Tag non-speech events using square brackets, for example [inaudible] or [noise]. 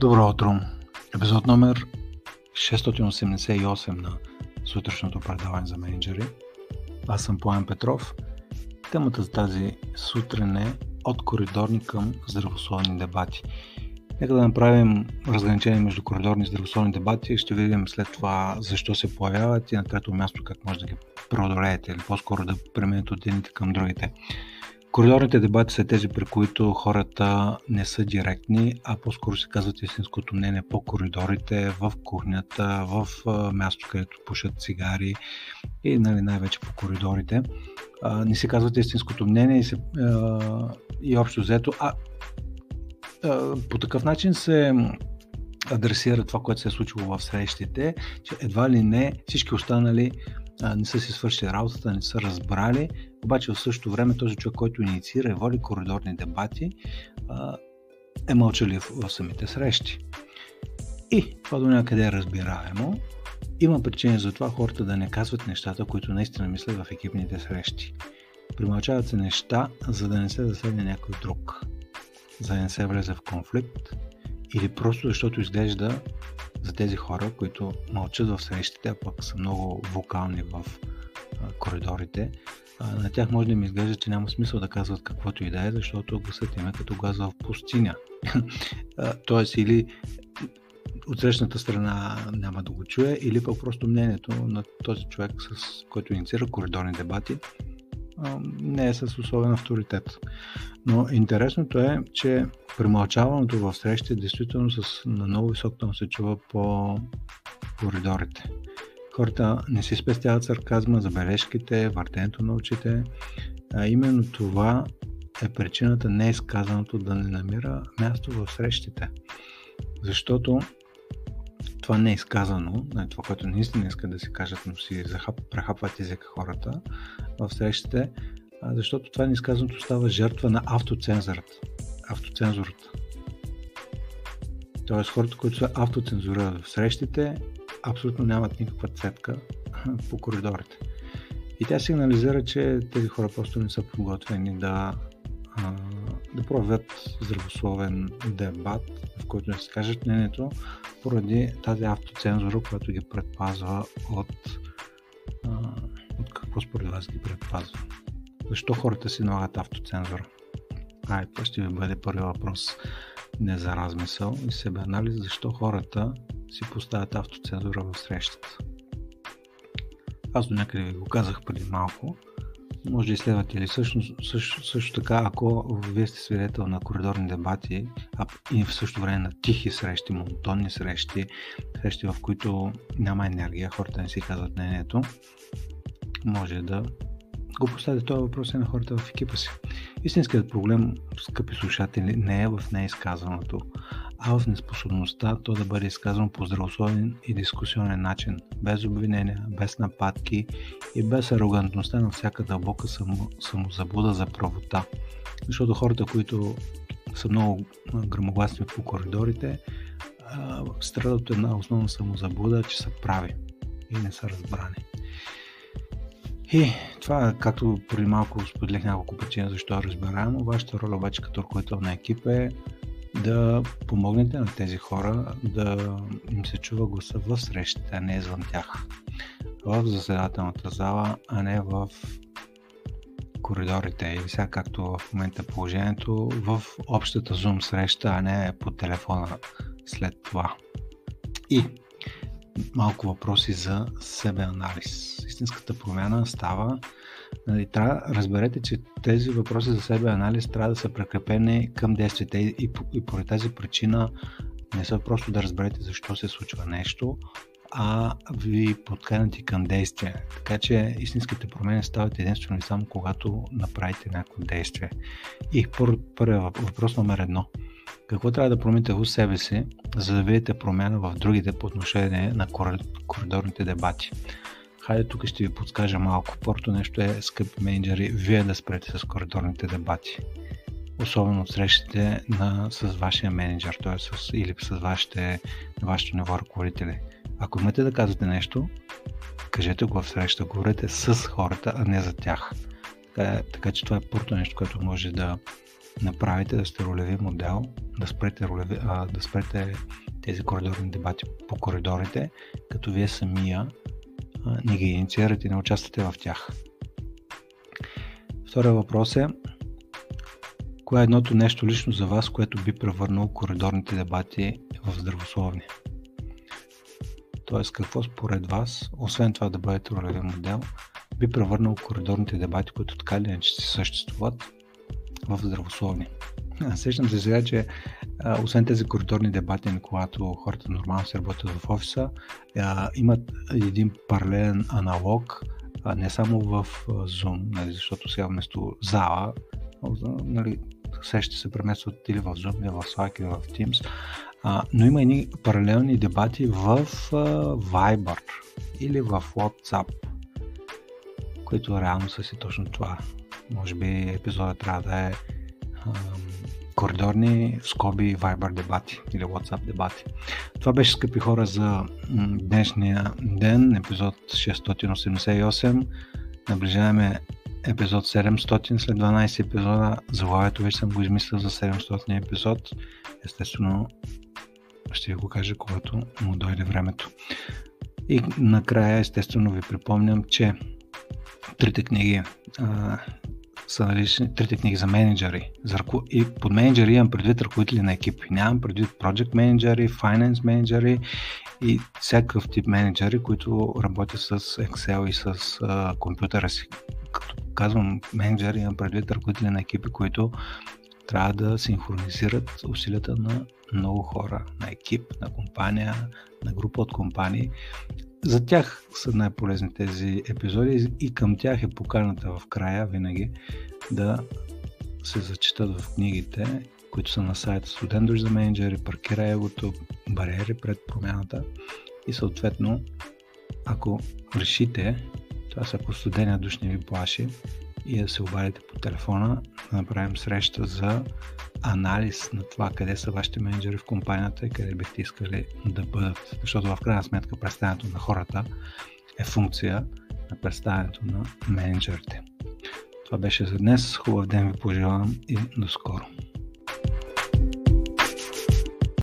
Добро утро! Епизод номер 688 на сутрешното предаване за менеджери. Аз съм План Петров. Темата за тази сутрин е от коридорни към здравословни дебати. Нека да направим разграничение между коридорни и здравословни дебати. Ще видим след това защо се появяват и на трето място как може да ги преодолеете или по-скоро да преминете от едните към другите. Коридорните дебати са тези, при които хората не са директни, а по-скоро се казват истинското мнение по коридорите, в кухнята, в място, където пушат цигари и нали, най-вече по коридорите. А, не се казват истинското мнение и, се, а, и общо взето. А, а, по такъв начин се адресира това, което се е случило в срещите, че едва ли не всички останали не са си свършили работата, не са разбрали, обаче в същото време този човек, който инициира и води коридорни дебати, е мълчалив в самите срещи. И това до някъде е разбираемо. Има причини за това хората да не казват нещата, които наистина мислят в екипните срещи. Примълчават се неща, за да не се засегне някой друг, за да не се влезе в конфликт или просто защото изглежда за тези хора, които мълчат в срещите, а пък са много вокални в коридорите, на тях може да ми изглежда, че няма смисъл да казват каквото и да е, защото гласът им е като газ в пустиня. [laughs] Тоест или от срещната страна няма да го чуе, или пък просто мнението на този човек, с който инициира коридорни дебати, не е с особен авторитет. Но интересното е, че премълчаването в срещи действително с, на много висок тон се чува по коридорите. Хората не си спестяват сарказма, забележките, въртенето на очите. А именно това е причината неизказаното да не намира място в срещите. Защото това не е изказано, това, което наистина искат да си кажат, но си прехапват езика хората в срещите, защото това неизказаното става жертва на автоцензурата. автоцензурата. Тоест хората, които са автоцензурират в срещите, абсолютно нямат никаква цетка по коридорите. И тя сигнализира, че тези хора просто не са подготвени да, да проведат здравословен дебат, в който да си кажат мнението, поради тази автоцензура, която ги предпазва от, от какво според вас ги предпазва. Защо хората си налагат автоцензура? Ай, това ще ви бъде първи въпрос. Не за размисъл и себе анализ, защо хората си поставят автоцензура в срещата. Аз до някъде ви го казах преди малко. Може да изследвате или също, също, също така, ако вие сте свидетел на коридорни дебати а и в същото време на тихи срещи, монотонни срещи, срещи в които няма енергия, хората не си казват мнението, може да го поставите този въпрос на хората в екипа си. Истинският проблем, скъпи слушатели, не е в неизказаното, а в неспособността то да бъде изказано по здравословен и дискусионен начин, без обвинения, без нападки и без арогантността на всяка дълбока само, самозабуда за правота. Защото хората, които са много грамогласни по коридорите, страдат една основна самозабуда, че са прави и не са разбрани. И това, както преди малко споделих няколко причини защо разбираемо, вашата роля обаче като ръководител на екип е да помогнете на тези хора да им се чува гласа в срещите, а не извън тях. В заседателната зала, а не в коридорите или сега както в момента положението в общата Zoom среща, а не по телефона след това. И малко въпроси за себе анализ. Истинската промяна става Нали, трябва, разберете, че тези въпроси за себе анализ трябва да са прекрепени към действията и, и, и поради тази причина не са просто да разберете защо се случва нещо, а ви подканати към действие. Така че истинските промени стават единствено и само когато направите някакво действие. И първият въпрос номер едно. Какво трябва да промените в себе си, за да видите промяна в другите по отношение на коридорните дебати? Хайде тук ще ви подскажа малко. Първото нещо е, скъпи менеджери, вие да спрете с коридорните дебати. Особено от срещите на, с вашия менеджер, т.е. С, или с вашите, вашето ниво ръководители. Ако имате да казвате нещо, кажете го в среща, говорете с хората, а не за тях. Така, така че това е първото нещо, което може да направите да сте ролеви модел, да спрете, ролеви, а, да спрете тези коридорни дебати по коридорите, като вие самия не ги инициирате не участвате в тях. Втория въпрос е кое е едното нещо лично за вас, което би превърнало коридорните дебати в здравословни? Тоест, какво според вас, освен това да бъдете ролеви модел, би превърнал коридорните дебати, които така или иначе си съществуват, в здравословни. [laughs] Сещам се сега, че освен тези коридорни дебати, на когато хората нормално се работят в офиса, имат един паралелен аналог, не само в Zoom, нали, защото сега вместо зала, нали, сеща се преместват или в Zoom, или в Slack, или в Teams, но има едни паралелни дебати в Viber или в WhatsApp, които реално са си точно това. Може би епизодът трябва да е коридорни скоби Viber дебати или WhatsApp дебати. Това беше, скъпи хора, за днешния ден, епизод 688. Наближаваме епизод 700 след 12 епизода. Заглавието вече съм го измислил за 700 епизод. Естествено, ще ви го кажа, когато му дойде времето. И накрая, естествено, ви припомням, че трите книги са налични, трите книги за менеджери. За, и под менеджери имам предвид ръководители на екипи. Нямам предвид project менеджери, finance менеджери и всякакъв тип менеджери, които работят с Excel и с а, компютъра си. Като казвам менеджери, имам предвид ръководители на екипи, които трябва да синхронизират усилията на много хора, на екип, на компания, на група от компании. За тях са най-полезни тези епизоди и към тях е поканата в края винаги да се зачитат в книгите, които са на сайта Студент за менеджери, паркира егото, бариери пред промяната. И съответно, ако решите, това са ако студения душ не ви плаши, и да се обадите по телефона, да направим среща за анализ на това къде са вашите менеджери в компанията и къде бихте искали да бъдат. Защото в крайна сметка представянето на хората е функция на представянето на менеджерите. Това беше за днес. Хубав ден ви пожелавам и до скоро.